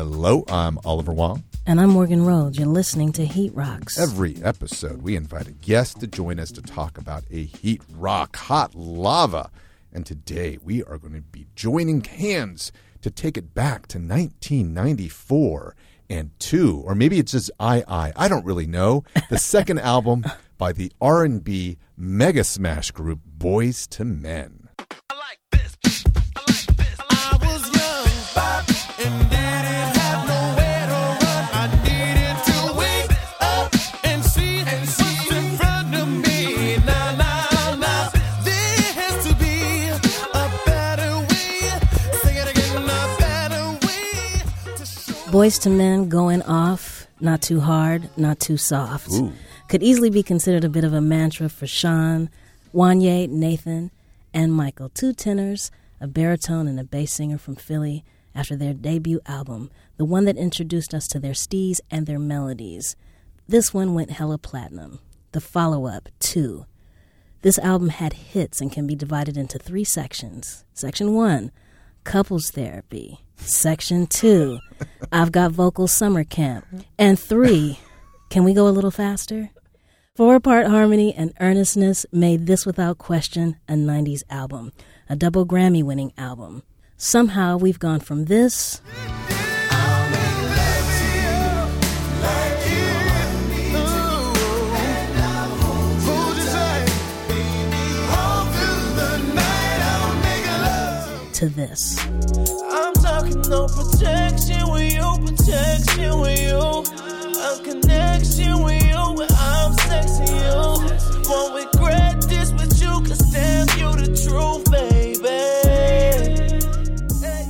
Hello, I'm Oliver Wang. And I'm Morgan Rhodes. You're listening to Heat Rocks. Every episode, we invite a guest to join us to talk about a heat rock, hot lava. And today, we are going to be joining hands to take it back to 1994 and two, or maybe it's just I I. I don't really know. The second album by the R&B mega smash group Boyz II Men. Boyz II Men going off, not too hard, not too soft. Ooh. Could easily be considered a bit of a mantra for Sean, Wanya, Nathan, and Michael, two tenors, a baritone, and a bass singer from Philly after their debut album, the one that introduced us to their steez and their melodies. This one went hella platinum. The follow up, Two. This album had hits and can be divided into three sections. Section one, couples therapy. Section two, I've got vocal summer camp. And three, can we go a little faster? Four part harmony and earnestness made this without question a 90s album, a double Grammy winning album. Somehow we've gone from this. To this. No protection you, with you. Connection with you when I'm sexing you. Won't regret this with you, cause damn you the truth, baby.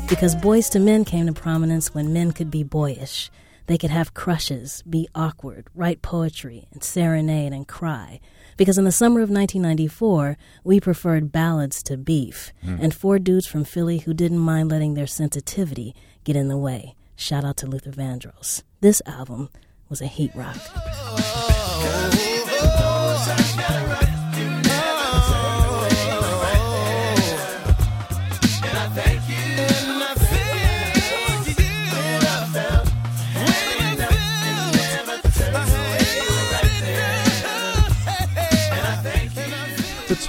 Because Boyz II Men came to prominence when men could be boyish. They could have crushes, be awkward, write poetry, and serenade and cry. Because in the summer of 1994, we preferred ballads to beef, hmm. and four dudes from Philly who didn't mind letting their sensitivity get in the way. Shout out to Luther Vandross. This album was a heat rock. Oh, oh, oh.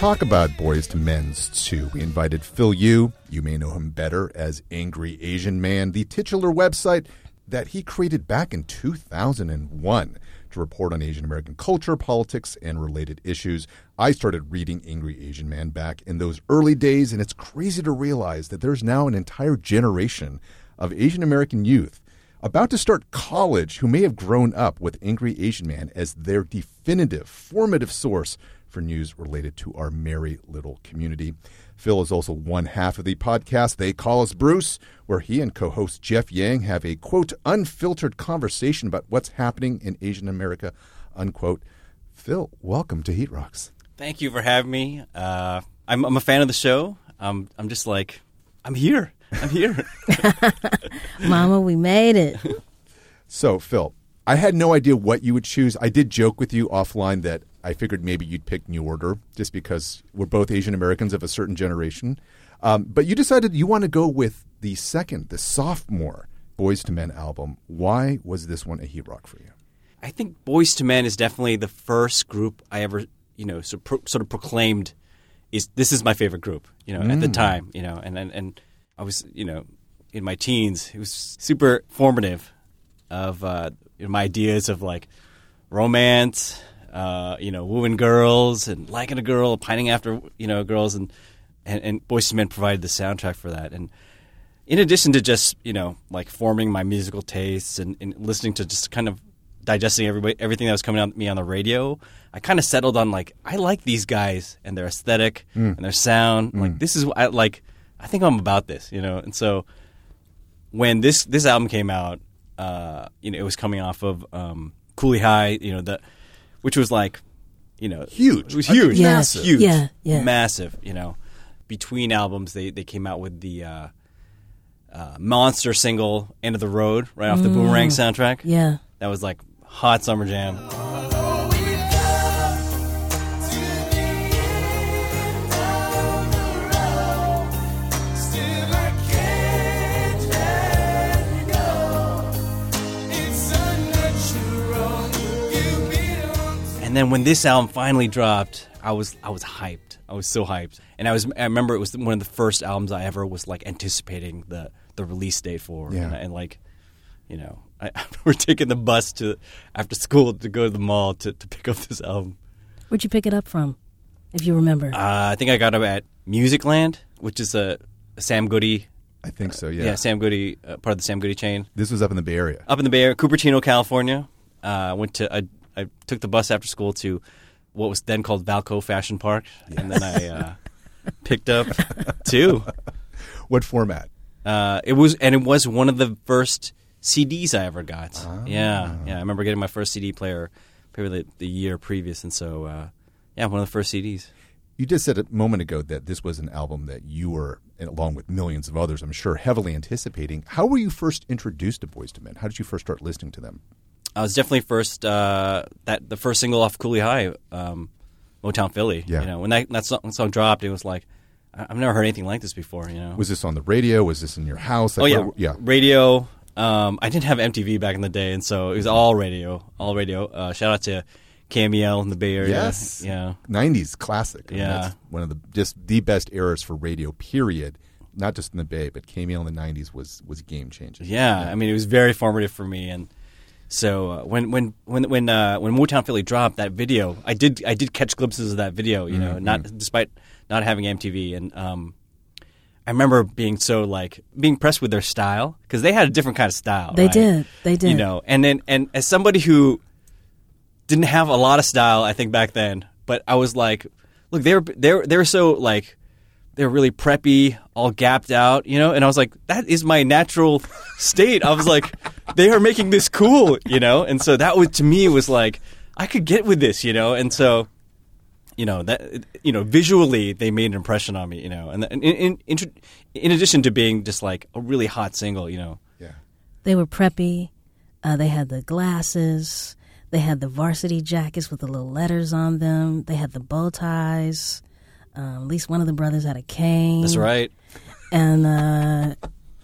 Talk about Boyz II Men's 2, we invited Phil Yu. You may know him better as Angry Asian Man, the titular website that he created back in 2001 to report on Asian American culture, politics, and related issues. I started reading Angry Asian Man back in those early days, and it's crazy to realize that there's now an entire generation of Asian American youth about to start college who may have grown up with Angry Asian Man as their definitive, formative source for news related to our merry little community. Phil is also one half of the podcast They Call Us Bruce, where he and co host Jeff Yang have a quote, unfiltered conversation about what's happening in Asian America, unquote. Phil, welcome to Heat Rocks. Thank you for having me. Uh, I'm, I'm a fan of the show. Um, I'm just like, I'm here. I'm here. Mama, we made it. So, Phil, I had no idea what you would choose. I did joke with you offline that I figured maybe you'd pick New Order just because we're both Asian Americans of a certain generation. Um, but you decided you want to go with the second, the sophomore Boyz II Men album. Why was this one a heat rock for you? I think Boyz II Men is definitely the first group I ever, you know, so pro- sort of proclaimed is this is my favorite group, you know, at the time, you know, and, and and I was, you know, in my teens, it was super formative of uh, you know, my ideas of like romance, uh, you know, wooing girls and liking a girl, pining after you know girls, and and, and Boys Men provided the soundtrack for that. And in addition to just you know like forming my musical tastes and, and listening to just kind of digesting everybody, everything that was coming at me on the radio, I kind of settled on like I like these guys and their aesthetic and their sound. Like this is I like. I think I'm about this, you know. And so when this this album came out, uh, you know, it was coming off of um, Cooley High, you know, the which was like, you know, Huge. It was I mean, huge, Yes. huge, Yeah, yeah. massive. You know, between albums, they they came out with the uh, uh, monster single "End of the Road" right off the Boomerang soundtrack. Yeah. That was like hot summer jam. And then when this album finally dropped, I was I was hyped. I was so hyped, and I was I remember it was one of the first albums I ever was like anticipating the the release date for, Yeah. and, and like, you know, I, we're taking the bus to after school to go to the mall to, to pick up this album. Where'd you pick it up from, if you remember? Uh, I think I got it at Musicland, which is a, a Sam Goody, I think so. Yeah. yeah, Sam Goody, uh, part of the Sam Goody chain. This was up in the Bay Area. up in the Bay Area, Cupertino, California. Uh, I went to I, I took the bus after school to what was then called Vallco Fashion Park, and then I uh, picked up two. What format? Uh, it was and it was one of the first CDs I ever got. Yeah, yeah. I remember getting my first CD player probably the, the year previous, and so uh, yeah, one of the first CDs. You just said a moment ago that this was an album that you were, along with millions of others, I'm sure, heavily anticipating. How were you first introduced to Boyz II Men? How did you first start listening to them? I was definitely first uh, that the first single off Cooley High, um, Motown Philly. Yeah. You know, when that that song, song dropped, it was like I- I've never heard anything like this before. You know, Was this on the radio? Was this in your house? oh yeah, where- yeah. radio. Um, I didn't have MTV back in the day, and so it was all radio, all radio. Uh, shout out to KMEL in the Bay Area. Yes. yeah, 90s classic. I mean, Yeah. that's one of the just the best eras for radio. Period. Not just in the Bay, but KMEL in the 90s was was game changing. yeah. I mean, it was very formative for me, and so uh, when when when when uh, when Motown Philly dropped that video, I did I did catch glimpses of that video. You know, not despite not having MTV, and um, I remember being so like being impressed with their style because they had a different kind of style. They right? did. They did. You know, and then and as somebody who didn't have a lot of style, I think back then, but I was like, look, they're they're they're so like they're really preppy, all gapped out, you know, and I was like, that is my natural state. I was like, they are making this cool, you know, and so that was to me was like I could get with this, you know, and so you know that you know visually they made an impression on me, you know, and in in, in, in addition to being just like a really hot single, you know. Yeah. They were preppy. Uh, they had the glasses. They had the varsity jackets with the little letters on them. They had the bow ties. Um, at least one of the brothers had a cane. That's right. And uh,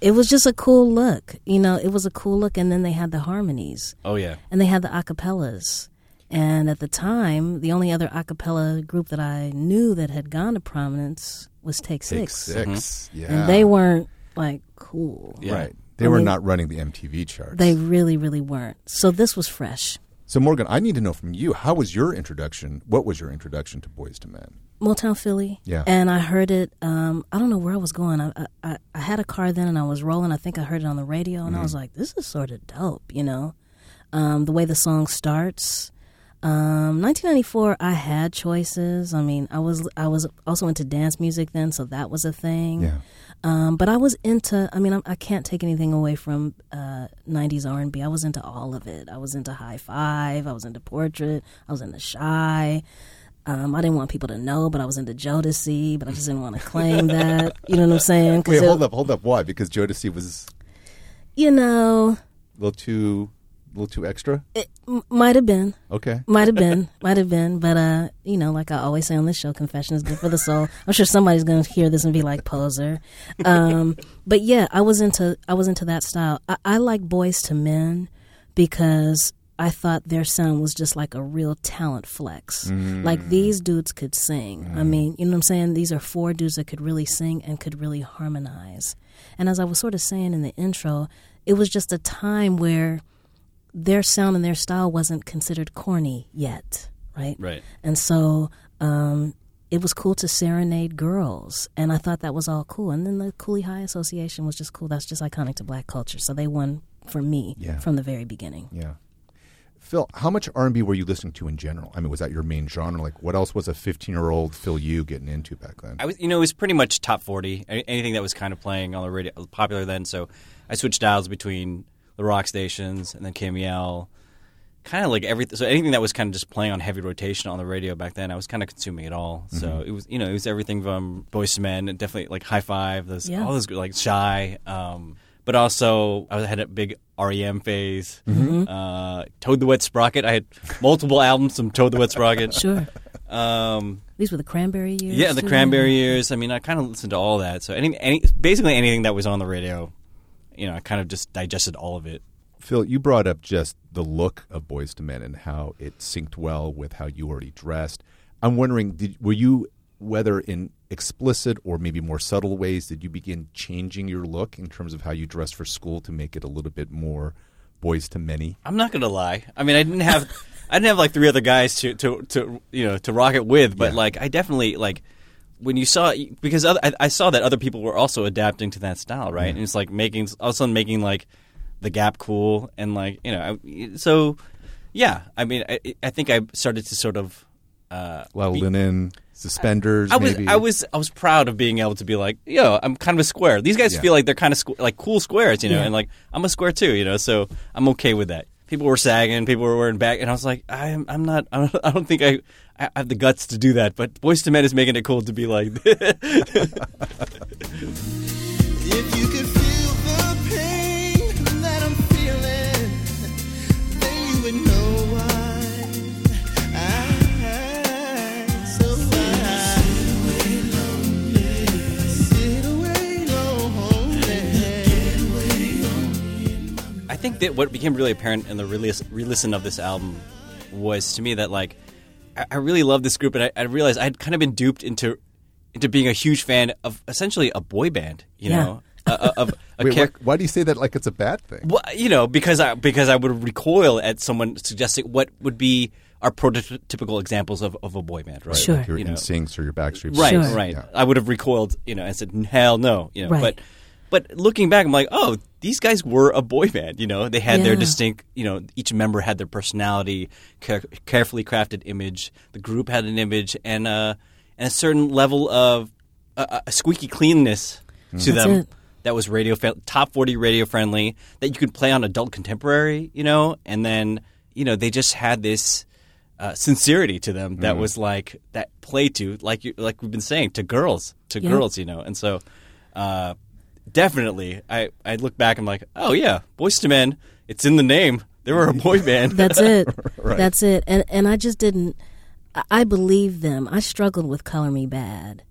it was just a cool look. You know, it was a cool look. And then they had the harmonies. Oh yeah. and they had the acapellas. And at the time, the only other acapella group that I knew that had gone to prominence was Take Six. Take Six. 6 Yeah. And they weren't like cool. Yeah. Right. They I were mean, not running the MTV charts. They really, really weren't. So this was fresh. so, Morgan, I need to know from you how was your introduction? What was your introduction to Boyz II Men? Motown Philly. Yeah. And I heard it. Um, I don't know where I was going. I, I I had a car then, and I was rolling. I think I heard it on the radio, and I was like, "This is sort of dope," you know. Um, the way the song starts. Um, 1994, I had choices. I mean, I was I was also into dance music then, so that was a thing. Yeah. Um, but I was into. I mean, I'm, I can't take anything away from uh, '90s R&B. I was into all of it. I was into Hi-Five. I was into Portrait. I was into Shai. Um, I didn't want people to know, but I was into Jodeci. But I just didn't want to claim that. You know what I'm saying? Wait, it- hold up, hold up. Why? Because Jodeci was You know, a little too, a little too extra. it m- might have been. Okay. Might have been, might have been, but uh, you know, like I always say on this show, confession is good for the soul. I'm sure somebody's going to hear this and be like poser. Um, but yeah, I was into I was into that style. I, I like Boyz II Men because I thought their sound was just like a real talent flex. Like these dudes could sing. I mean, you know what I'm saying? These are four dudes that could really sing and could really harmonize. And as I was sort of saying in the intro, it was just a time where their sound and their style wasn't considered corny yet, right? Right. And so um, it was cool to serenade girls, and I thought that was all cool. And then the Cooley High Association was just cool. That's just iconic to black culture. So they won for me Yeah. from the very beginning. Yeah. Phil, how much R&B were you listening to in general? I mean, was that your main genre? Like, what else was a 15-year-old Phil you getting into back then? I was, you know, it was pretty much top forty. Anything that was kind of playing on the radio, popular then. So I switched dials between the rock stations and then KMEL. Kind of like everything. So anything that was kind of just playing on heavy rotation on the radio back then, I was kind of consuming it all. So it was, you know, it was everything from Boyz II Men, and definitely like Hi-Five, those Yeah. all those like Shai. Um, but also, I had a big REM phase. Uh, Toad the Wet Sprocket. I had multiple albums from Toad the Wet Sprocket. Sure. Um, These were the Cranberry years. yeah, the too? Cranberry years. I mean, I kind of listened to all that. So any, any, basically anything that was on the radio, you know, I kind of just digested all of it. Phil, you brought up just the look of Boyz II Men and how it synced well with how you already dressed. I'm wondering, did, were you, whether in explicit or maybe more subtle ways, did you begin changing your look in terms of how you dressed for school to make it a little bit more Boys to Many? I'm not gonna lie. I mean, I didn't have, I didn't have like three other guys to to, to you know to rock it with, but Yeah. like I definitely like when you saw because other, I, I saw that other people were also adapting to that style, right? And it's like making all of a sudden making like the Gap cool and like you know I, so yeah. I mean, I, I think I started to sort of. Uh, be- linen, suspenders, I was maybe. I was I was proud of being able to be like, yo, I'm kind of a square. These guys Yeah. feel like they're kind of squ- like cool squares, you know, Yeah. and like I'm a square too, you know, so I'm okay with that. People were sagging, people were wearing back, and I was like, I'm I'm not I don't, I don't think I I have the guts to do that, but Boyz II Men is making it cool to be like, If you could think that what became really apparent in the release, re-listen of this album was to me that like I, I really love this group, and I, I realized I'd kind of been duped into into being a huge fan of essentially a boy band, you Yeah. know, uh, of a Wait, char- why, why do you say that like it's a bad thing? Well, you know, because I because I would recoil at someone suggesting what would be our prototypical examples of, of a boy band, right? Sure. Your You know, instincts or your Backstreet right, Sure. right. Yeah. I would have recoiled, you know, and said, "Hell no," you know. Right. But but looking back, I'm like, oh, these guys were a boy band. You know, they had their distinct, you know, each member had their personality, care- carefully crafted image. The group had an image and uh, and a certain level of uh, a squeaky cleanness to That's them it. that was radio top 40 radio friendly that you could play on adult contemporary you know and then you know they just had this uh, sincerity to them that was like that play to like you like we've been saying to girls to Yeah. girls you know and so uh, definitely I I look back I'm like oh yeah Boyz II Men it's in the name they were a boy band That's it. That's it. And and I just didn't. I- I believe them. I struggled with "Color Me Badd,"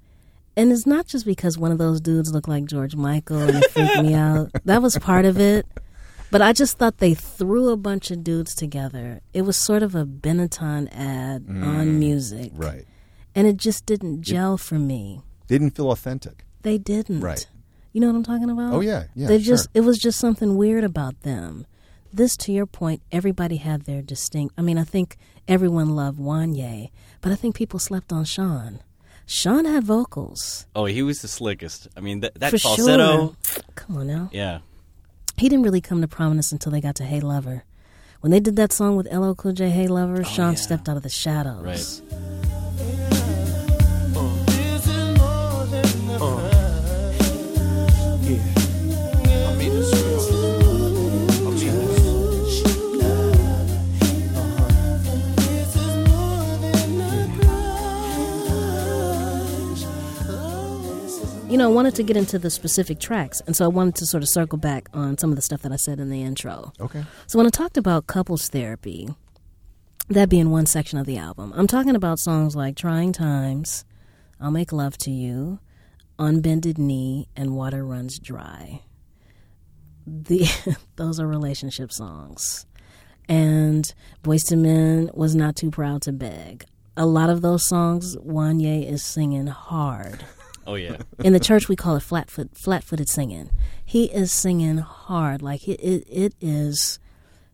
and it's not just because one of those dudes looked like George Michael and it freaked me out. That was part of it. But I just thought they threw a bunch of dudes together. It was sort of a Benetton ad mm. on music, Right. and it just didn't gel for me. They didn't feel authentic. They didn't. Right. You know what I'm talking about? Oh, yeah. Yeah, They sure. just it was just something weird about them. This to your point, everybody had their distinct I mean, I think everyone loved Wanya, but I think people slept on Sean. Sean had vocals. oh he was the slickest I mean that, that for falsetto sure. Come on now. yeah He didn't really come to prominence until they got to Hey Lover. When they did that song with LL Cool J, Hey Lover, oh, Sean Oh, yeah. stepped out of the shadows. right You know, I wanted to get into the specific tracks, and so I wanted to sort of circle back on some of the stuff that I said in the intro. Okay. So when I talked about couples therapy, that being one section of the album, I'm talking about songs like Trying Times, I'll Make Love to You, On Bended Knee, and Water Runs Dry. The those are relationship songs. And Boys to Men was not too proud to beg. A lot of those songs, Wanya is singing hard. Oh yeah In the church, we call it flat foot, flat-footed singing. He is singing hard, like it, it, it is.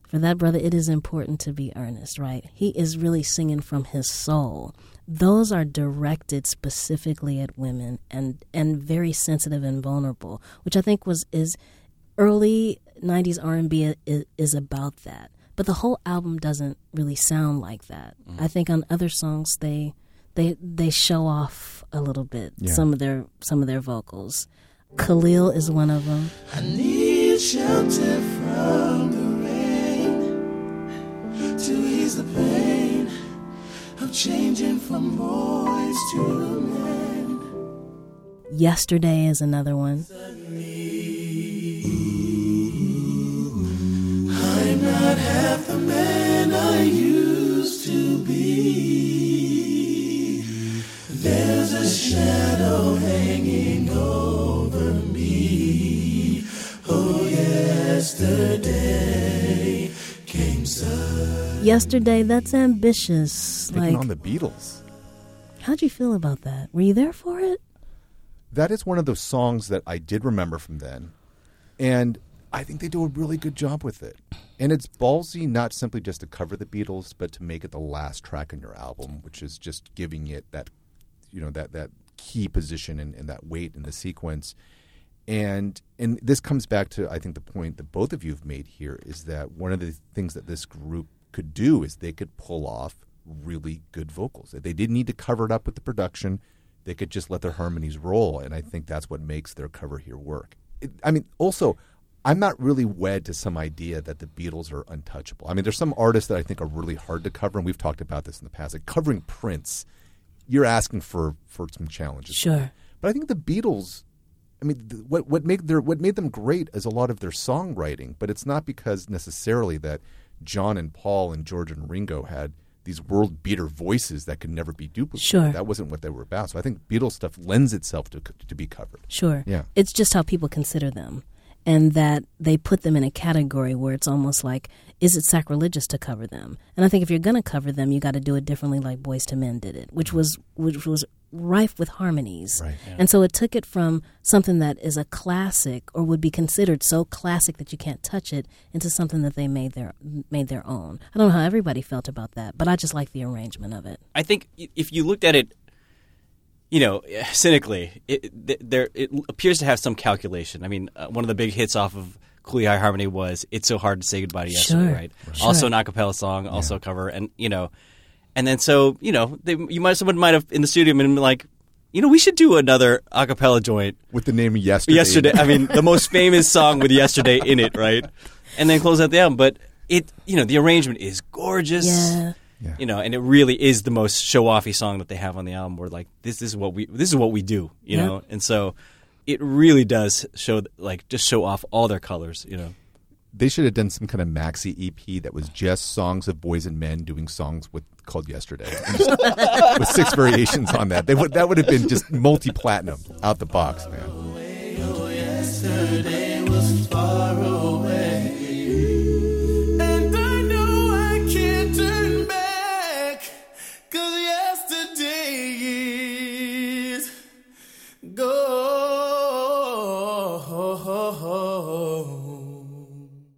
For that brother, it is important to be earnest, right? He is really singing from his soul. Those are directed specifically at women and and very sensitive and vulnerable, which I think was is early '90s R&B is, is about that. But the whole album doesn't really sound like that. Mm. I think on other songs they they they show off a little bit Yeah. some of their some of their vocals. Khalil is one of them. I need shelter from the rain to ease the pain of changing from boys to men. Yesterday is another one. I'm not half the man I used to be. Shadow hanging over me. Oh, yesterday. Yesterday, that's ambitious. taking like, on the Beatles. how'd you feel about that? Were you there for it? That is one of those songs that I did remember from then. And I think they do a really good job with it. And it's ballsy not simply just to cover the Beatles, but to make it the last track on your album, which is just giving it that you know, that that key position and, and that weight in the sequence. And and this comes back to I think the point that both of you have made here is that one of the things that this group could do is they could pull off really good vocals. They didn't need to cover it up with the production. They could just let their harmonies roll, and I think that's what makes their cover here work. It, I mean, also, I'm not really wed to some idea that the Beatles are untouchable. I mean, there's some artists that I think are really hard to cover, and we've talked about this in the past. Like covering Prince, you're asking for for some challenges. Sure. But I think the Beatles, I mean, th- what what made their what made them great is a lot of their songwriting, but it's not because necessarily that John and Paul and George and Ringo had these world beater voices that could never be duplicated. Sure. That wasn't what they were about. So I think Beatles stuff lends itself to to be covered. Sure. Yeah. It's just how people consider them. And that they put them in a category where it's almost like, is it sacrilegious to cover them? And I think if you're going to cover them, you got to do it differently, like Boyz II Men did it, which was which was rife with harmonies. Right. And so it took it from something that is a classic or would be considered so classic that you can't touch it into something that they made their made their own. I don't know how everybody felt about that, but I just like the arrangement of it. I think if you looked at it, you know, cynically, it, th- there it appears to have some calculation. I mean, uh, one of the big hits off of Cooley High Harmony was "It's So Hard to Say Goodbye to Yesterday," Sure. right? Sure. Also an acapella song, also a cover, and you know, and then so you know, they, you might someone might have in the studio been like, you know, we should do another acapella joint With the name Yesterday. yesterday. I mean, the most famous song with yesterday in it, right? And then close out the album. But it, you know, the arrangement is gorgeous. Yeah. Yeah. You know, and it really is the most show offy song that they have on the album. Where like this is what we this is what we do, you Yeah. know. And so it really does show like just show off all their colors, you know. They should have done some kind of maxi EP that was just songs of boys and men doing songs with called Yesterday, just- with six variations on that. They would that would have been just multi platinum out the box, man. Yesterday was far away. Gone.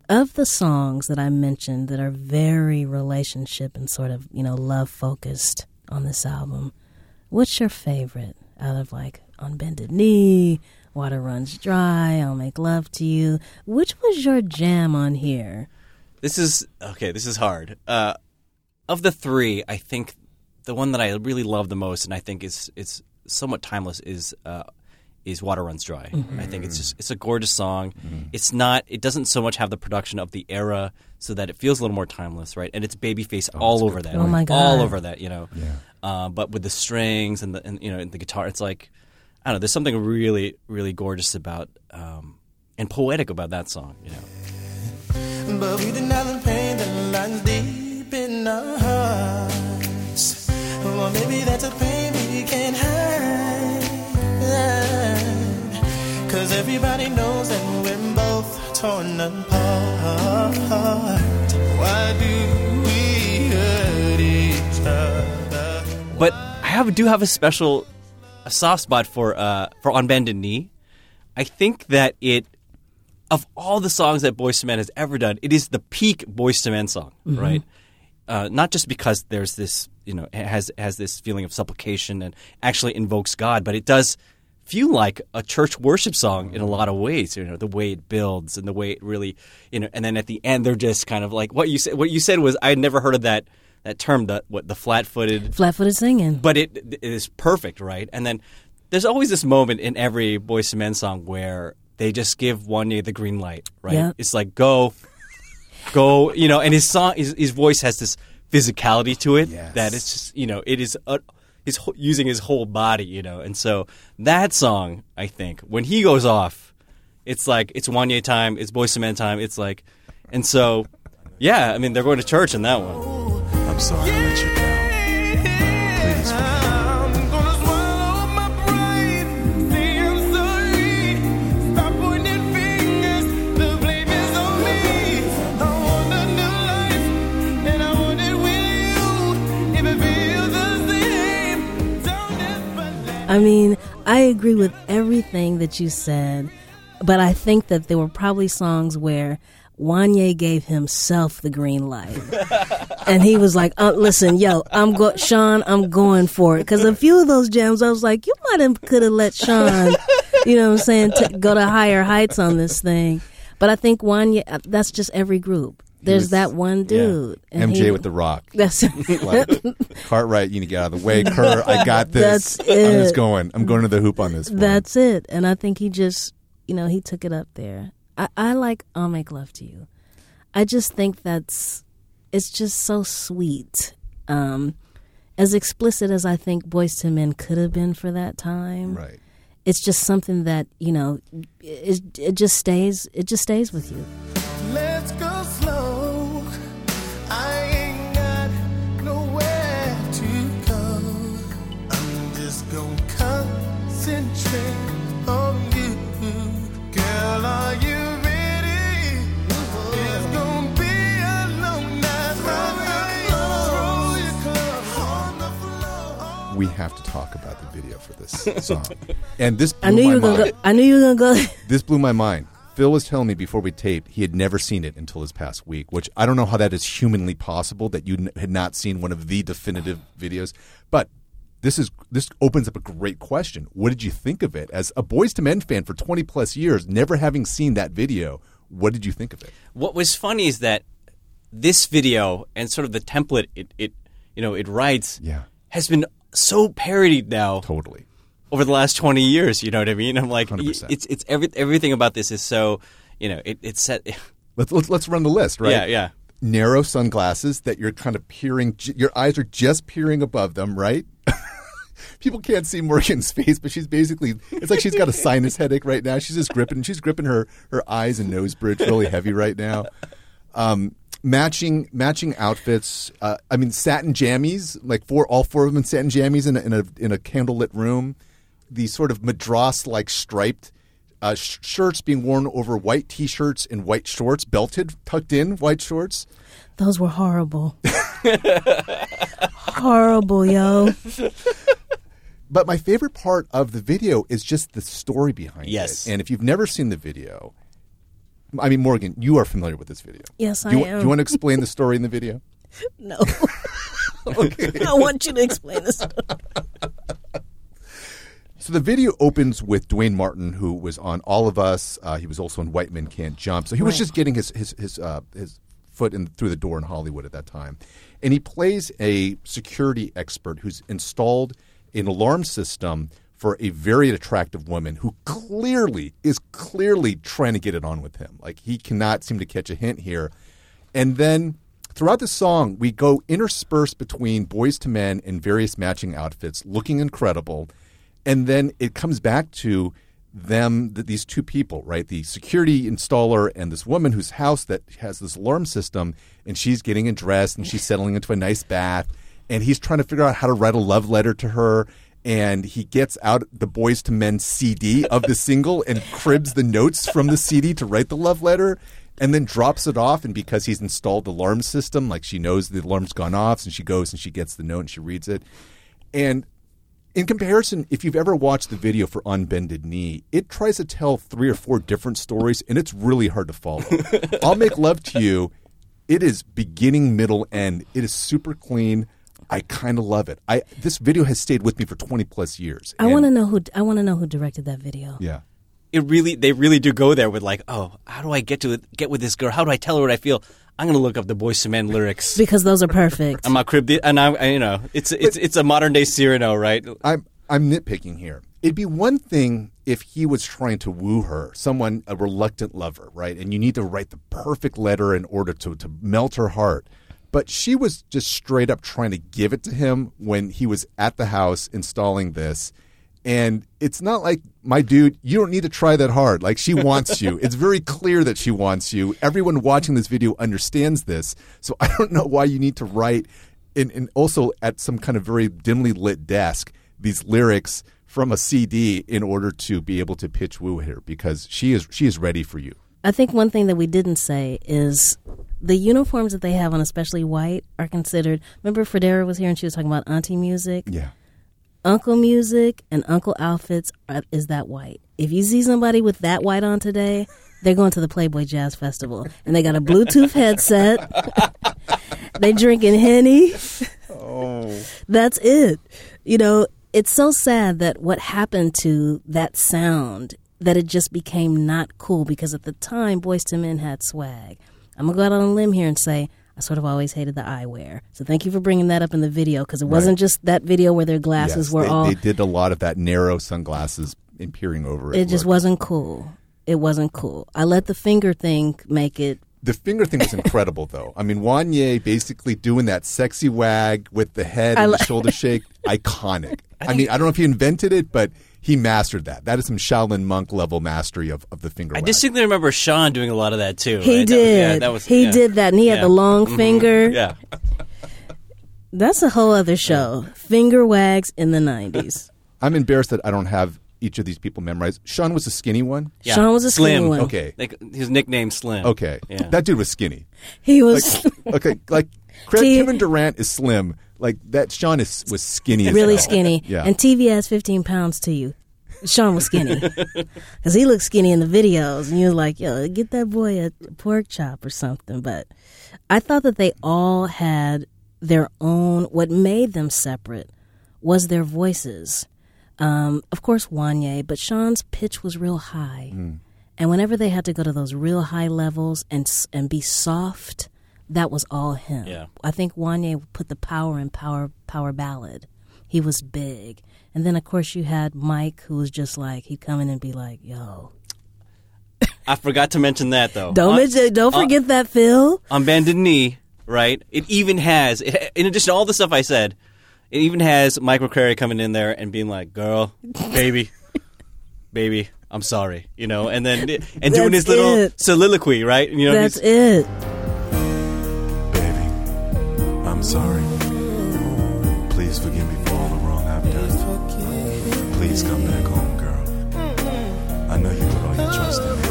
Of the songs that I mentioned that are very relationship and sort of, you know, love focused on this album, what's your favorite out of like On Bended Knee, Water Runs Dry, I'll Make Love to You? Which was your jam on here? This is okay. This is hard. Uh, of the three, I think the one that I really love the most, and I think is is somewhat timeless, is uh, is "Water Runs Dry." I think it's just it's a gorgeous song. It's not. It doesn't so much have the production of the era, so that it feels a little more timeless, right? And it's Babyface all over that. Oh, my god. All over that, you know. Uh, but with the strings and the and, you know and the guitar, it's like I don't know. There's something really really gorgeous about um, and poetic about that song, you know. But we deny the pain that lies deep in our hearts. Well, maybe that's a everybody knows that we're both torn apart. Why do we hurt each other? But I have do have a special a soft spot for uh, for on bended knee. I think that it of all the songs that Boyz II Men has ever done, it is the peak Boyz II Men song, right? Uh, not just because there's this, you know, it has has this feeling of supplication and actually invokes God, but it does feel like a church worship song in a lot of ways. You know, the way it builds and the way it really, you know, and then at the end they're just kind of like what you said. What you said was I had never heard of that that term, the what the flat footed Flat footed singing. but it, it is perfect, right? And then there's always this moment in every Boyz II Men song where they just give Wanya the green light, right? Yeah. It's like go, go, you know. And his song, his, his voice has this physicality to it Yes. that it's just, you know, it is. Uh, He's using his whole body, you know, and so that song, I think, when he goes off, it's like it's Wanya time, it's Boyz II Men time, it's like, and so, yeah, I mean, they're going to church in that one. I'm sorry I let you down. I mean, I agree with everything that you said, but I think that there were probably songs where Wanya gave himself the green light, and he was like, uh, "Listen, yo, I'm go, Sean, I'm going for it." Because a few of those jams, I was like, "You might have could have let Sean, you know, what I'm saying, t- go to higher heights on this thing." But I think Wanya, uh, that's just every group. There's that one dude, and MJ he- with the rock. That's like Cartwright, you need to get out of the way. Kerr, I got this. That's I'm just going. I'm going to the hoop on this. one. That's it. And I think he just, you know, he took it up there. I, I like I'll Make Love to You. I just think that's, it's just so sweet. Um, as explicit as I think Boyz II Men could have been for that time, right. it's just something that, you know, it, it just stays, it just stays with you. Have to talk about the video for this song. And this blew I knew my you were gonna mind. go, I knew you were gonna go. This blew my mind. Phil was telling me before we taped he had never seen it until this past week, which I don't know how that is humanly possible that you n- had not seen one of the definitive videos. But this is this opens up a great question. What did you think of it as a Boyz II Men fan for 20 plus years, never having seen that video? What did you think of it? What was funny is that this video and sort of the template it, it you know it writes Yeah. has been so parodied now Totally. over the last 20 years you know what i mean i'm like 100%. it's it's every, everything about this is so you know it, it's set Let's, let's let's run the list, right? yeah yeah Narrow sunglasses that you're kind of peering, your eyes are just peering above them, right? People can't see Morgan's face, but she's basically it's like she's got a sinus headache right now. She's just gripping she's gripping her her eyes and nose bridge really heavy right now. Um, matching matching outfits. Uh, I mean satin jammies, like four all four of them in satin jammies in a, in a in a candlelit room. These sort of madras like striped uh, sh- shirts being worn over white t-shirts and white shorts, belted, tucked in white shorts. Those were horrible. horrible, yo. But my favorite part of the video is just the story behind Yes. it. And if you've never seen the video, I mean, Morgan, you are familiar with this video. Yes, do you, I am. Do you want to explain the story in the video? No. I want you to explain this. So the video opens with Duane Martin, who was on All of Us. Uh, he was also on White Men Can't Jump. So he was Right. just getting his his his, uh, his foot in through the door in Hollywood at that time, and he plays a security expert who's installed an alarm system for a very attractive woman who clearly is clearly trying to get it on with him. Like he cannot seem to catch a hint here, and then. Throughout the song, we go interspersed between Boyz II Men in various matching outfits, looking incredible, and then it comes back to them th- these two people right the security installer and this woman whose house that has this alarm system and she's getting dressed and she's settling into a nice bath and he's trying to figure out how to write a love letter to her and he gets out the Boyz II Men cd of the single and cribs the notes from the cd to write the love letter and then drops it off and because he's installed the alarm system like she knows the alarm's gone off and she goes and she gets the note and she reads it and in comparison, if you've ever watched the video for On Bended Knee, it tries to tell three or four different stories, and it's really hard to follow. I'll Make Love to You, it is beginning, middle, end. It is super clean. I kind of love it. I This video has stayed with me for 20 plus years. I want to know who I want to know who directed that video. Yeah. it really they really do go there with like oh how do i get to get with this girl how do i tell her what i feel i'm gonna look up the Boyz II Men lyrics Because those are perfect. i'm not crib and i'm I, you know it's it's it's a modern day cyrano right I'm I'm nitpicking here. It'd be one thing if he was trying to woo her, someone a reluctant lover, right? And you need to write the perfect letter in order to to melt her heart. But she was just straight up trying to give it to him when he was at the house installing this. And it's not like, my dude, you don't need to try that hard. Like, she wants you. It's very clear that she wants you. Everyone watching this video understands this. So I don't know why you need to write, and, and also at some kind of very dimly lit desk, these lyrics from a CD in order to be able to pitch woo here because she is she is ready for you. I think one thing that we didn't say is the uniforms that they have on, especially white, are considered. Remember, Fredara was here and she was talking about auntie music. Yeah. Uncle music and uncle outfits are, is that white. If you see somebody with that white on today, they're going to the Playboy Jazz Festival and they got a Bluetooth headset. they drinking henny. Oh. That's it. You know, it's so sad that what happened to that sound that it just became not cool because at the time Boyz II Men had swag. I'm gonna go out on a limb here and say I sort of always hated the eyewear. So thank you for bringing that up in the video because it wasn't just that video where their glasses Yes, were they, all. they did a lot of that narrow sunglasses and peering over it. it just look. wasn't cool. It wasn't cool. I let the finger thing make it. The finger thing was incredible, though. I mean, Wanya basically doing that sexy wag with the head and li- the shoulder shake, iconic. I mean, I don't know if he invented it, but he mastered that. That is some Shaolin monk level mastery of, of the finger I wag. distinctly remember Sean doing a lot of that too. He right? That was- did. yeah, that was, he yeah. did that, and he had the long Mhm. finger. Yeah. That's a whole other show. Finger wags in the '90s. I'm embarrassed that I don't have each of these people memorized. Sean was a skinny one. Yeah. Sean was a skinny Slim. one. Okay. Like, his nickname Slim. Okay. Yeah. That dude was skinny. He was Like, okay, like Cre- Kevin Durant is slim. Like that Sean is was skinny really skinny. Yeah. And TV adds 15 pounds to you. Sean was skinny. Because he looked skinny in the videos. And you're like, yo, get that boy a pork chop or something. But I thought that they all had their own, what made them separate was their voices. Um, of course, Wanya, but Sean's pitch was real high. And whenever they had to go to those real high levels and and be soft, that was all him. Yeah. I think Wanya put the power in power power ballad. He was big. And then of course you had Mike who was just like he'd come in and be like, "Yo, I forgot to mention that though. don't On- mention, don't on- forget that Phil." on Bended Knee, right? It even has, it, in addition to all the stuff I said, it even has Mike McCrary coming in there and being like, "Girl, baby, baby, I'm sorry," you know, and then and doing his little it. soliloquy, right? You know, That's it. Sorry. Please forgive me for all the wrong I've done. Please come back home, girl. I know you put all your trust in me.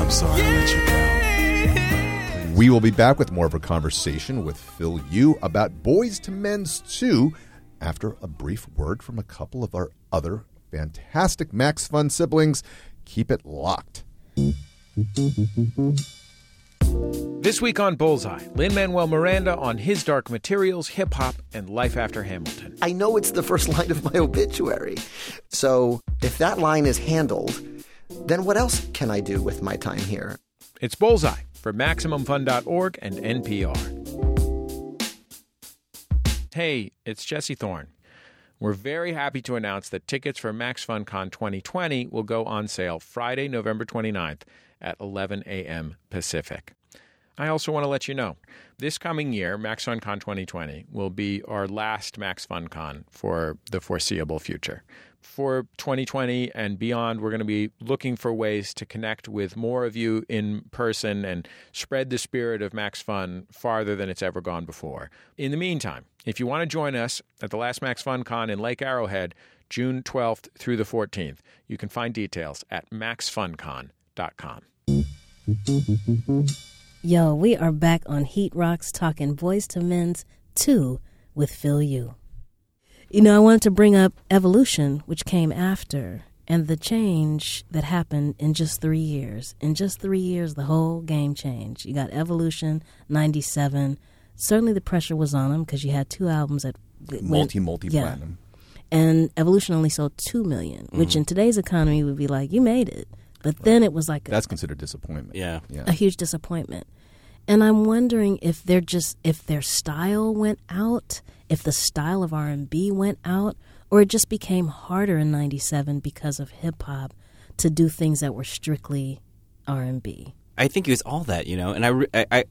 I'm sorry I let you down. We will be back with more of a conversation with Phil Yu about Boyz II Men's 2 after a brief word from a couple of our other fantastic Max Fun siblings. Keep it locked. This week on Bullseye, Lin Manuel Miranda on his dark materials, hip hop, and life after Hamilton. I know it's the first line of my obituary. So if that line is handled, then what else can I do with my time here? It's Bullseye for MaximumFun.org and NPR. Hey, it's Jesse Thorne. We're very happy to announce that tickets for Max MaxFunCon 2020 will go on sale Friday, November 29th at 11 a.m. Pacific. I also want to let you know this coming year, MaxFunCon 2020 will be our last MaxFunCon for the foreseeable future. For 2020 and beyond, we're going to be looking for ways to connect with more of you in person and spread the spirit of Max Fun farther than it's ever gone before. In the meantime, if you want to join us at the last Max Fun Con in Lake Arrowhead, June 12th through the 14th, you can find details at maxfuncon.com. Yo, we are back on Heat Rocks talking Boyz II Men's 2 with Phil Yu. You know, I wanted to bring up Evolution, which came after, and the change that happened in just three years. In just three years, the whole game changed. You got Evolution, 97. Certainly the pressure was on them because you had two albums at Multi, multi yeah. platinum. and Evolution only sold 2 million, Mm-hmm. which in today's economy would be like, you made it. But then it was like a That's considered disappointment. Yeah. Yeah. a huge disappointment. And I'm wondering if they're just if their style went out, if the style of R&B went out, or it just became harder in 97 because of hip hop to do things that were strictly R&B. I think it was all that, you know. And I, I, I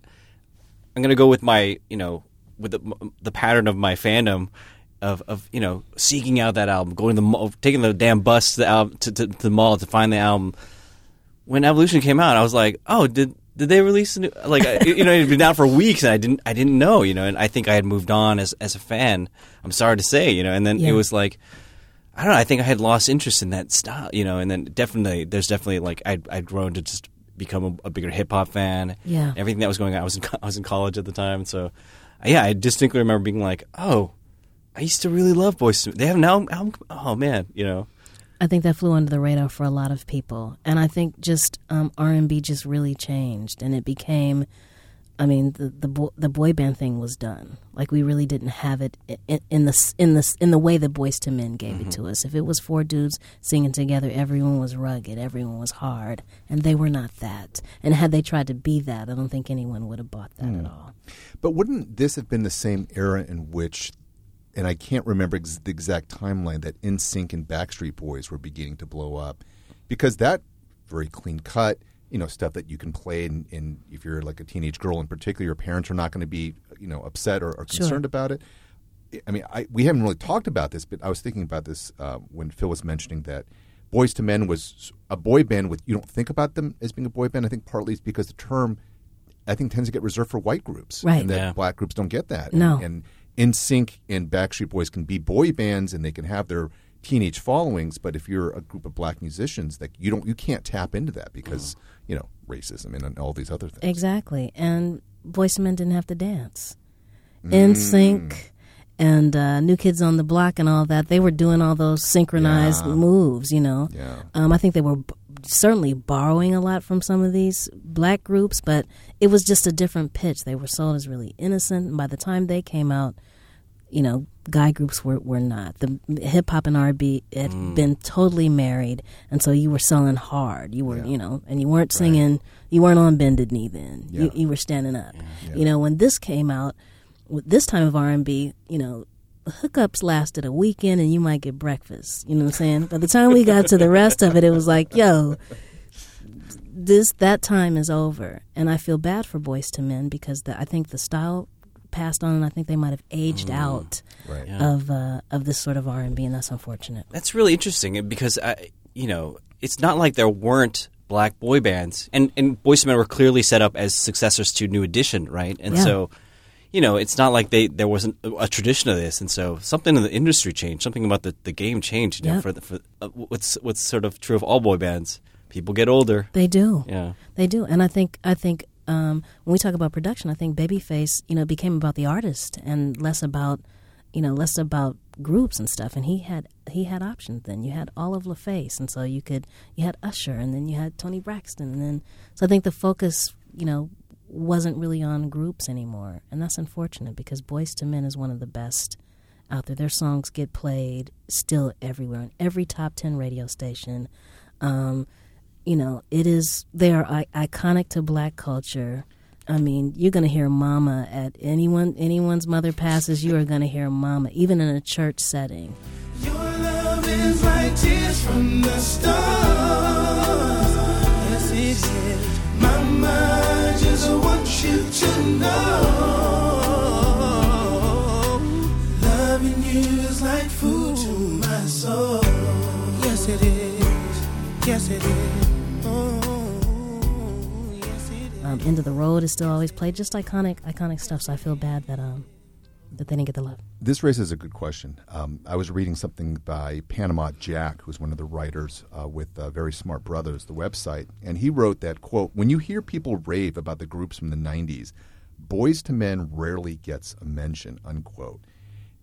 I'm gonna go with my, you know, with the, the pattern of my fandom of, of you know seeking out that album, going to the mall, taking the damn bus to the, album, to, to, to the mall to find the album. When Evolution came out, I was like, oh, did did they release a new? Like, I- you know, it had been out for weeks, and I didn't I didn't know, you know. And I think I had moved on as as a fan. I'm sorry to say, you know. And then Yeah. it was like. I don't know. I think I had lost interest in that style, you know, and then definitely there's definitely like I'd, I'd grown to just become a, a bigger hip hop fan. Yeah. everything that was going on. I was in I was in college at the time, so yeah, I distinctly remember being like, oh, I used to really love Boys. They have now. album- Oh man, you know. I think that flew under the radar for a lot of people, and I think just um, R and B just really changed, and it became. I mean, the the, bo- the boy band thing was done. Like we really didn't have it in, in the in the in the way that Boyz II Men gave it to us. If it was four dudes singing together, everyone was rugged, everyone was hard, and they were not that. And had they tried to be that, I don't think anyone would have bought that at all. But wouldn't this have been the same era in which, and I can't remember ex- the exact timeline, that NSYNC and Backstreet Boys were beginning to blow up? Because that very clean cut, you know, stuff that you can play, and, and if you're like a teenage girl in particular, your parents are not going to be, you know, upset or, or Sure. concerned about it. I mean, I, we haven't really talked about this, but I was thinking about this uh, when Phil was mentioning that Boyz II Men was a boy band with you don't think about them as being a boy band. I think partly it's because the term I think tends to get reserved for white groups, Right. And that Yeah. black groups don't get that. No. and, and NSYNC and Backstreet Boys can be boy bands and they can have their teenage followings, but if you're a group of black musicians, like you don't, you can't tap into that because you know racism and all these other things. Exactly. And Boys Men didn't have to dance. NSYNC and uh, New Kids on the Block and all that, they were doing all those synchronized Yeah. moves, you know. Yeah. Um, I think they were b- certainly borrowing a lot from some of these black groups, but it was just a different pitch. They were sold as really innocent. And by the time they came out, you know, guy groups were, were not. The hip hop and R&B had mm. been totally married, and so you were selling hard. You were, you know, and you weren't singing. You weren't on bended knee then. Yeah. you were standing up. You know, when this came out, with this time of R&B, you know, hookups lasted a weekend, and you might get breakfast. You know what I'm saying? By the time we got to the rest of it, it was like, yo, this that time is over, and I feel bad for Boyz II Men because the, I think the style passed on, and I think they might have aged out Right. Yeah. of uh, of this sort of R and B, and that's unfortunate. That's really interesting eh, because I, you know, it's not like there weren't black boy bands, and and Boyz II Men were clearly set up as successors to New Edition, right? And Yeah. so, you know, it's not like they there wasn't a tradition of this, and so something in the industry changed, something about the, the game changed. You know, Yep. for the, for uh, what's what's sort of true of all boy bands, people get older. They do. Yeah. They do, and I think I think um, when we talk about production, I think Babyface, you know, became about the artist and less about, you know, less about groups and stuff. And he had he had options then. You had all of LaFace, and so you could you had Usher, and then you had Toni Braxton, and then so I think the focus, you know, wasn't really on groups anymore, and that's unfortunate because Boyz II Men is one of the best out there. Their songs get played still everywhere on every top ten radio station. Um, you know, it is they are I- iconic to black culture. I mean, you're going to hear "Mama" at anyone anyone's mother passes. You are going to hear "Mama," even in a church setting. Your love is like tears from the stars. Yes, it is. Mama, Um, "End of the Road" is still always played. Just iconic, iconic stuff. So I feel bad that um that they didn't get the love. This raises a good question. Um, I was reading something by Panama Jack, who's one of the writers uh, with uh, Very Smart Brothas, the website, and he wrote that quote: "When you hear people rave about the groups from the '90s, Boyz II Men rarely gets a mention." Unquote.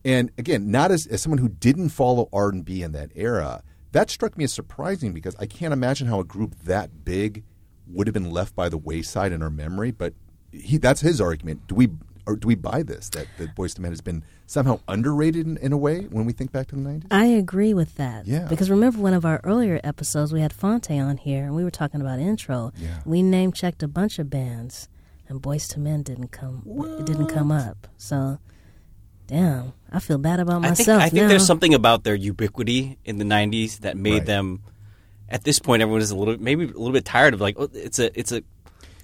And again, not as, as someone who didn't follow R and B in that era, that struck me as surprising because I can't imagine how a group that big would have been left by the wayside in our memory. But he, that's his argument. Do we or do we buy this that that Boyz II Men has been somehow underrated in, in a way when we think back to the nineties? I agree with that. Yeah. Because remember one of our earlier episodes, we had Phonte on here, and we were talking about intro. Yeah. We name checked a bunch of bands, and Boyz II Men didn't come. It didn't come up. So, damn, I feel bad about I think myself I think now. there's something about their ubiquity in the '90s that made Right. them. At this point, everyone is a little maybe a little bit tired of like, oh, it's a it's a.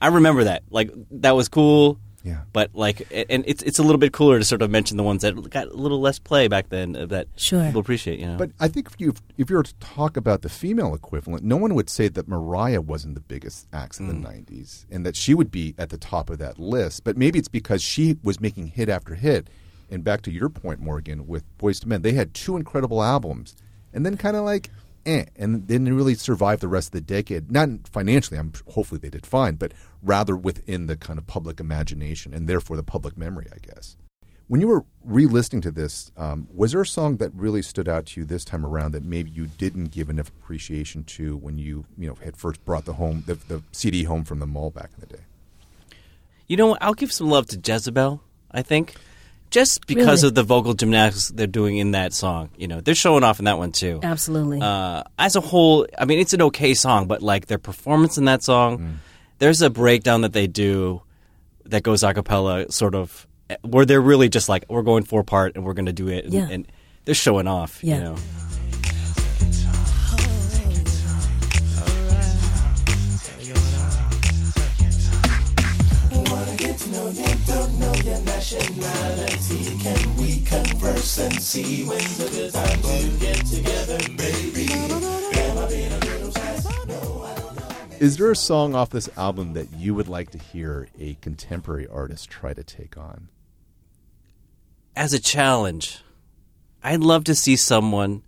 I remember that like that was cool. Yeah. But like, and it's it's a little bit cooler to sort of mention the ones that got a little less play back then uh, that Sure. people appreciate. You know. But I think if you if you were to talk about the female equivalent, no one would say that Mariah wasn't the biggest acts in the '90s, and that she would be at the top of that list. But maybe it's because she was making hit after hit. And back to your point, Morgan, with Boyz II Men, they had two incredible albums, and then kind of like, eh, and didn't really survive the rest of the decade. Not financially, I'm hopefully they did fine, but rather within the kind of public imagination and therefore the public memory, I guess. When you were re-listening to this, um, was there a song that really stood out to you this time around that maybe you didn't give enough appreciation to when you you know had first brought the home the, the CD home from the mall back in the day? You know? I'll give some love to Jezebel. I think just because Really? of the vocal gymnastics they're doing in that song. You know, they're showing off in that one too. Absolutely. Uh, as a whole, I mean, it's an okay song, but like their performance in that song, there's a breakdown that they do that goes a cappella, sort of, where they're really just like, we're going four part and we're going to do it. And, Yeah. and they're showing off, Yeah. you know. Is there a song off this album that you would like to hear a contemporary artist try to take on? As a challenge, I'd love to see someone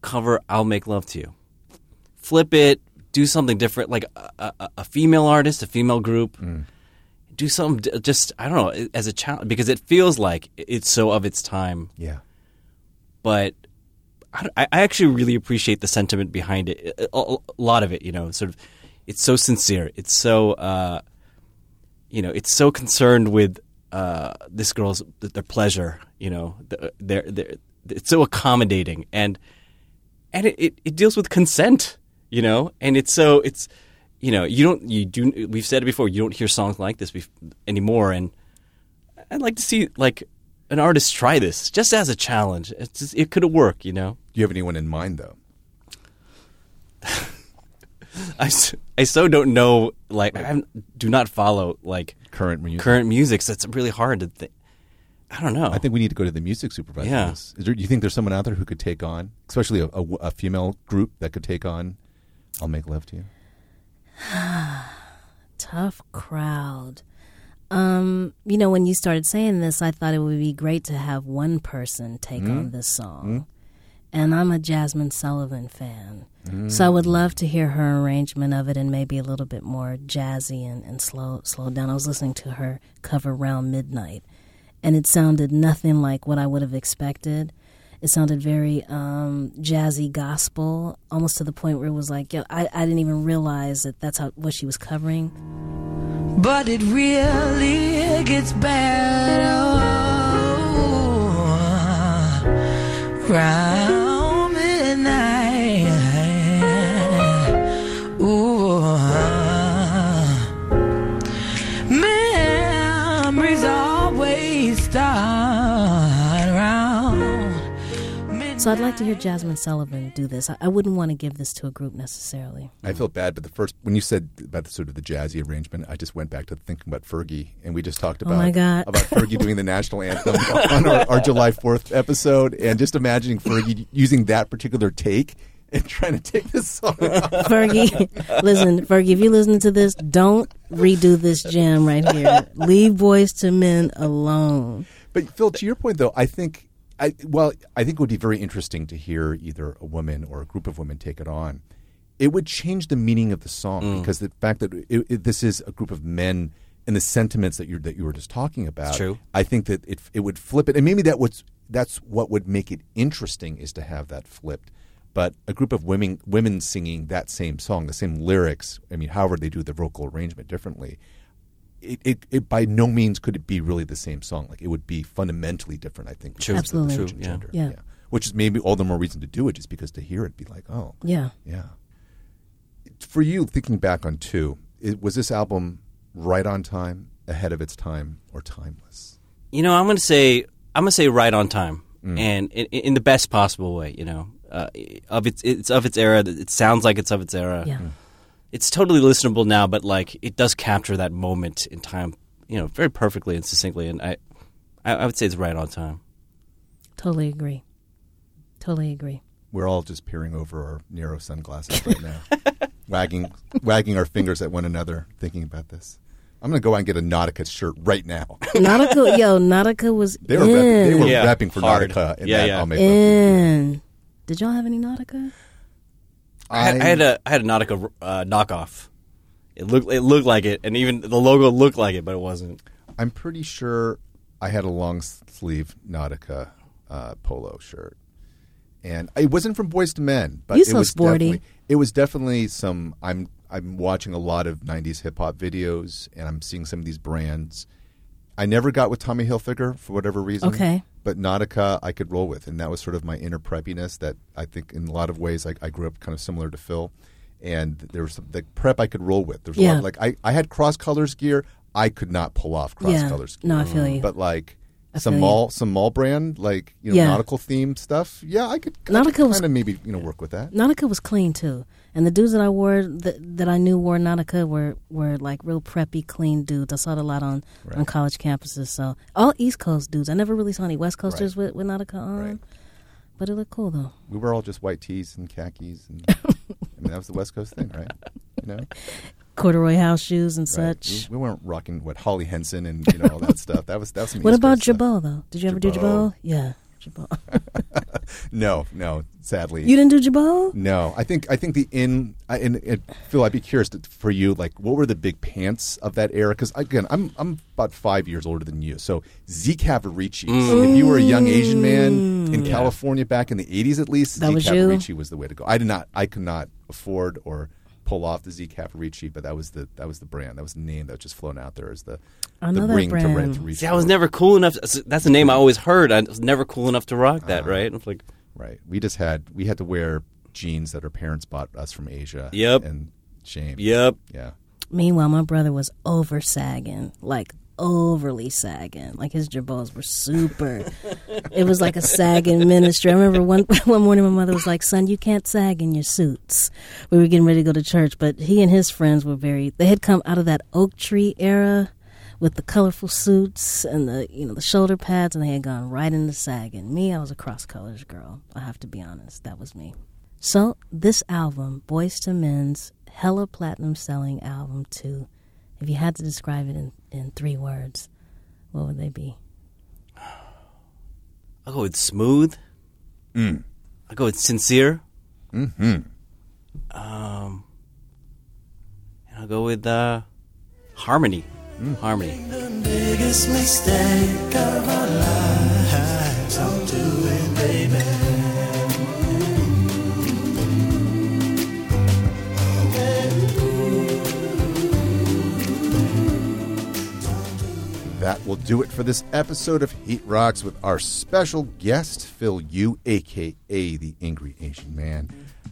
cover I'll Make Love to You. Flip it, do something different, like a, a, a female artist, a female group. Mm. Do something just, I don't know, as a challenge, because it feels like it's so of its time. Yeah. but I, I actually really appreciate the sentiment behind it. A, a- a lot of it, you know, sort of, it's so sincere. It's so, uh, you know, it's so concerned with uh, this girl's their pleasure. You know, their their it's so accommodating and and it, it, it deals with consent. You know, and it's so it's you know you don't you do we've said it before you don't hear songs like this bef- anymore and I'd like to see like an artist try this just as a challenge. It's just, it could work, you know. Do you have anyone in mind though? I, so don't know like I do not follow like Current music. current music. So it's really hard to think. I don't know. I think we need to go to the music supervisor. Yeah. Is there, do you think there's someone out there who could take on, especially a, a, a female group that could take on "I'll Make Love to You"? Tough crowd. Um, you know, when you started saying this, I thought it would be great to have one person take on hmm? this song. Hmm? And I'm a Jazmine Sullivan fan. So I hmm. would love to hear her arrangement of it and maybe a little bit more jazzy and, and slow slow down. I was listening to her cover Round Midnight and it sounded nothing like what I would have expected. It sounded very um, jazzy gospel, almost to the point where it was like, yo, I, I didn't even realize that that's how what she was covering. But it really gets better round So I'd like to hear Jazmine Sullivan do this. I, I wouldn't want to give this to a group necessarily. I felt bad, but the first when you said about the sort of the jazzy arrangement, I just went back to thinking about Fergie, and we just talked about Oh about my God. about Fergie doing the national anthem on our, our July Fourth episode, and just imagining Fergie using that particular take and trying to take this song. off. Fergie, listen, Fergie, if you're listening to this, don't redo this jam right here. Leave Boyz II Men alone. But Phil, to your point though, I think I well, I think it would be very interesting to hear either a woman or a group of women take it on. It would change the meaning of the song Mm. because the fact that it, it, this is a group of men and the sentiments that you that you were just talking about. true. I think that it it would flip it, and maybe that was that's what would make it interesting is to have that flipped. But a group of women women singing that same song, the same lyrics. I mean, however they do the vocal arrangement differently, it, it, it by no means could it be really the same song. Like it would be fundamentally different. I think. True. because the Absolutely. True, in yeah. gender. Yeah. Which is maybe all the more reason to do it, just because to hear it, be like, oh, Yeah. yeah. For you, thinking back on two, it, was this album right on time, ahead of its time, or timeless? You know, I'm going to say I'm going to say right on time, Mm. and in, in the best possible way. You know, uh, of its it's of its era. It sounds like it's of its era. Yeah. It's totally listenable now, but like it does capture that moment in time. You know, very perfectly and succinctly, and I, I, I would say it's right on time. Totally agree. Totally agree. We're all just peering over our narrow sunglasses right now, wagging wagging our fingers at one another, thinking about this. I'm going to go out and get a Nautica shirt right now. Nautica, yo, Nautica was They were, rep- they were in. Yeah, rapping for hard. Nautica, and Yeah, that yeah. I'll make love to you. in. Did y'all have any Nautica? I had, I had a I had a Nautica uh, knockoff. It looked it looked like it, and even the logo looked like it, but it wasn't. I'm pretty sure I had a long sleeve Nautica uh, polo shirt, and it wasn't from Boyz II Men, but You it so was sporty. definitely it was definitely some. I'm I'm watching a lot of '90s hip hop videos, and I'm seeing some of these brands. I never got with Tommy Hilfiger for whatever reason. Okay. But Nautica, I could roll with, and that was sort of my inner preppiness. That I think, in a lot of ways, I, I grew up kind of similar to Phil, and there was some, the prep I could roll with. There's a lot Yeah. of, like I, I had cross colors gear. I could not pull off cross Yeah. colors gear. No, I feel you. But like I some you. mall, some mall brand, like you know, Yeah. nautical themed stuff. Yeah, I could, Nautica was- kind of maybe you know work with that. Nautica was clean too, and the dudes that I wore that, that I knew wore Nautica were were like real preppy, clean dudes. I saw it a lot on on college campuses. So all East Coast dudes. I never really saw any West Coasters with, with Nautica on, Right. but it looked cool though. We were all just white tees and khakis, and I mean that was the West Coast thing, right? You know, Corduroy house shoes and right. such. We, we weren't rocking what Helly Hansen and you know all that stuff. That was that was What East about. Girbaud though? Did you ever do Girbaud. Girbaud? Yeah, Girbaud. No, no, sadly. you didn't do Girbaud? No, I think I think the in I, and, and Phil, I'd be curious to, for you, like, what were the big pants of that era? Because again, I'm I'm about five years older than you, so Z Cavaricci. If you were a young Asian man in California back in the '80s, at least, Mm. That Z was you? Cavaricci was the way to go. I did not, I could not afford or pull off the Z Cavaricci, but that was the that was the brand, that was the name that was just flown out there as the I the know that ring to, brand. re- to reach. See, I was never cool enough. That's the name I always heard. I was never cool enough to rock that, uh-huh. right? I was like, right. We just had we had to wear jeans that our parents bought us from Asia. Yep. and shame. yep. Yeah. Meanwhile, my brother was over sagging, like overly sagging. Like his Girbauds were super. it was like a sagging ministry. I remember one one morning my mother was like, "Son, you can't sag in your suits." We were getting ready to go to church, but he and his friends were very. They had come out of that oak tree era with the colorful suits and the you know the shoulder pads, and they had gone right into sagging. Me, I was a cross colors girl. I have to be honest, that was me. So this album, Boyz II Men's hella platinum selling album too. If you had to describe it in, in three words, what would they be? I'll go with smooth. Mm. I'll go with sincere. Mm-hmm. Um, and I'll go with uh, harmony. Mm. Harmony. That will do it for this episode of Heat Rocks with our special guest, Phil Yu, aka the Angry Asian Man.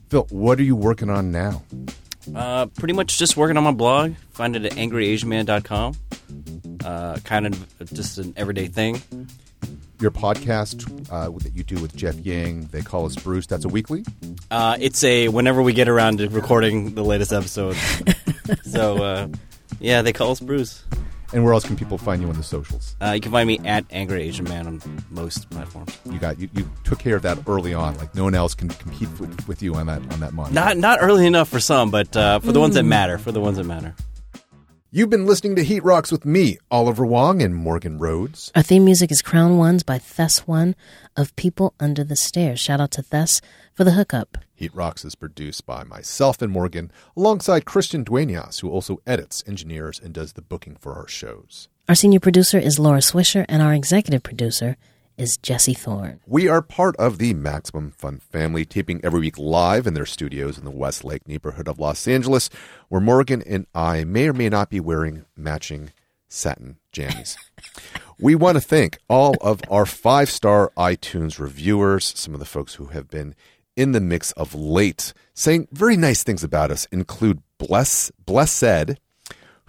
Phil, what are you working on now? Uh, pretty much just working on my blog. Find it at angryasianman.com. Uh, kind of just an everyday thing. Your podcast uh, that you do with Jeff Yang, they call us Bruce. That's a weekly. Uh, it's a whenever we get around to recording the latest episode. so, uh, yeah, they call us Bruce. And where else can people find you on the socials? Uh, you can find me at Angry Asian Man on most platforms. You got you, you took care of that early on. Like no one else can compete with, with you on that on that monitor. Not not early enough for some, but uh, for the ones that matter. For the ones that matter. You've been listening to Heat Rocks with me, Oliver Wang and Morgan Rhodes. Our theme music is Crown Ones by Thes One of People Under the Stairs. Shout out to Thes for the hookup. Heat Rocks is produced by myself and Morgan, alongside Christian Duenas, who also edits, engineers, and does the booking for our shows. Our senior producer is Laura Swisher, and our executive producer is Jesse Thorne. We are part of the Maximum Fun family, taping every week live in their studios in the Westlake neighborhood of Los Angeles, where Morgan and I may or may not be wearing matching satin jammies. we want to thank all of our five star iTunes reviewers, some of the folks who have been in the mix of late, saying very nice things about us, include Bless Blessed,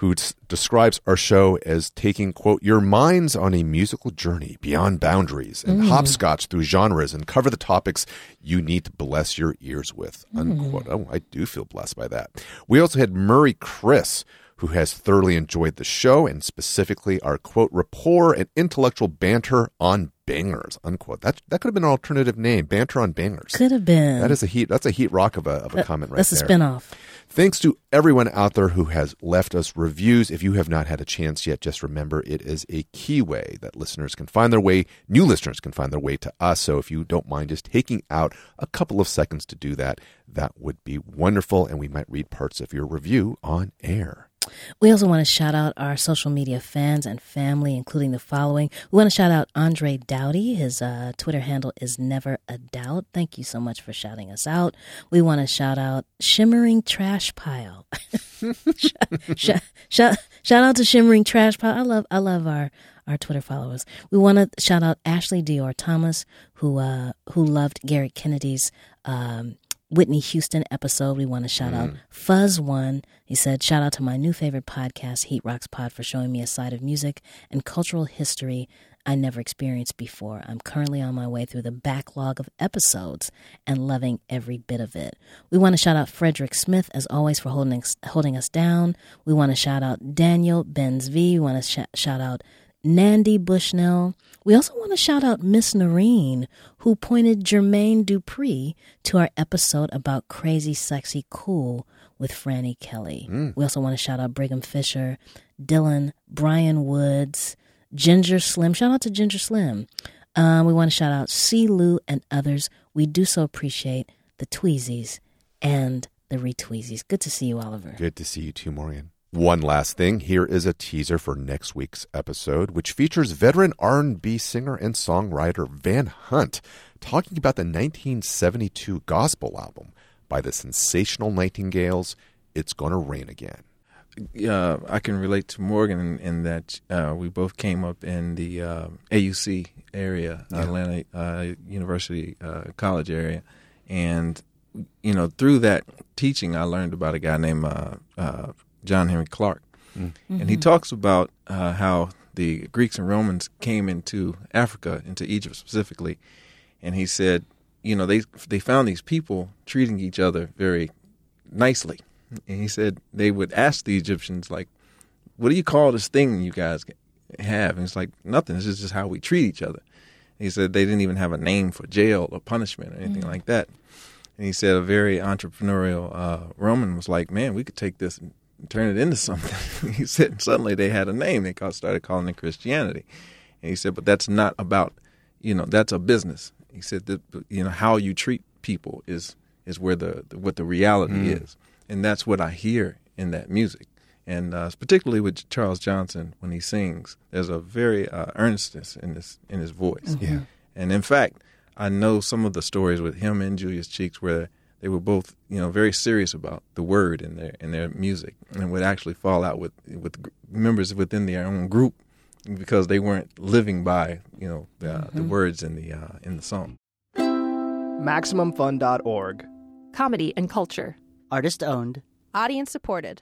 who describes our show as taking, quote, your minds on a musical journey beyond boundaries and mm. hopscotch through genres and cover the topics you need to bless your ears with, mm. unquote. Oh, I do feel blessed by that. We also had Murray Chris, who has thoroughly enjoyed the show and specifically our, quote, rapport and intellectual banter on bangers, unquote. That, that could have been an alternative name, banter on bangers. Could have been. That is a heat. That's a heat rock of a of a That- comment right there. That's there. a spinoff. Thanks to everyone out there who has left us reviews. If you have not had a chance yet, just remember it is a key way that listeners can find their way, new listeners can find their way to us. So if you don't mind just taking out a couple of seconds to do that, that would be wonderful. And we might read parts of your review on air. We also want to shout out our social media fans and family, including the following. We want to shout out Andre Dowdy. His uh, Twitter handle is Never a Doubt. Thank you so much for shouting us out. We want to shout out Shimmering Trash Pile. shout, shout, out to Shimmering Trash Pile. I love I love our our Twitter followers. We want to shout out Ashley Dior Thomas, who uh, who loved Gerrick Kennedy's. Um, Whitney Houston episode. We want to shout out mm. Fuzz One. He said, Shout out to my new favorite podcast, Heat Rocks Pod, for showing me a side of music and cultural history I never experienced before. I'm currently on my way through the backlog of episodes and loving every bit of it. We want to shout out Frederick Smith, as always, for holding us, holding us down. We want to shout out Daniel Benz V. We want to sh- shout out Nandy Bushnell. We also want to shout out Miss Noreen, who pointed Jermaine Dupri to our episode about Crazy Sexy Cool with Frannie Kelley. We also want to shout out Brigham Fisher, Dylan, Brian Woods, Ginger Slim. Shout out to Ginger Slim. Um, we want to shout out C. Lou and others. We do so appreciate the Tweezies and the retweezies. Good to see you, Oliver. Good to see you too, Morgan. One last thing, here is a teaser for next week's episode, which features veteran R&B singer and songwriter Van Hunt talking about the 1972 gospel album. By the sensational Nightingales, It's Gonna Rain Again. uh, I can relate to Morgan in, in that uh, we both came up in the uh, AUC area, Atlanta uh, University uh, College area, and you know through that teaching, I learned about a guy named uh, uh, John Henrik Clarke, and he talks about uh, how the Greeks and Romans came into Africa, into Egypt specifically, and he said, you know, they they found these people treating each other very nicely. And he said they would ask the Egyptians, like, what do you call this thing you guys have? And it's like, nothing. This is just how we treat each other. He said they didn't even have a name for jail or punishment or anything like that. And he said a very entrepreneurial uh, Roman was like, man, we could take this and turn it into something. he said suddenly they had a name. They called, started calling it Christianity. And he said, but that's not about, you know, that's a business. He said that, you know, how you treat people is is where the what the reality is, and that's what I hear in that music. And uh, particularly with Charles Johnson when he sings, there's a very uh, earnestness in this in his voice. Yeah. And in fact, I know some of the stories with him and Julius Cheeks where they were both, you know, very serious about the word in their in their music, and would actually fall out with with members within their own group because they weren't living by, you know, the, the words in the uh, in the song. MaximumFun.org. Comedy and culture. Artist owned. Audience supported.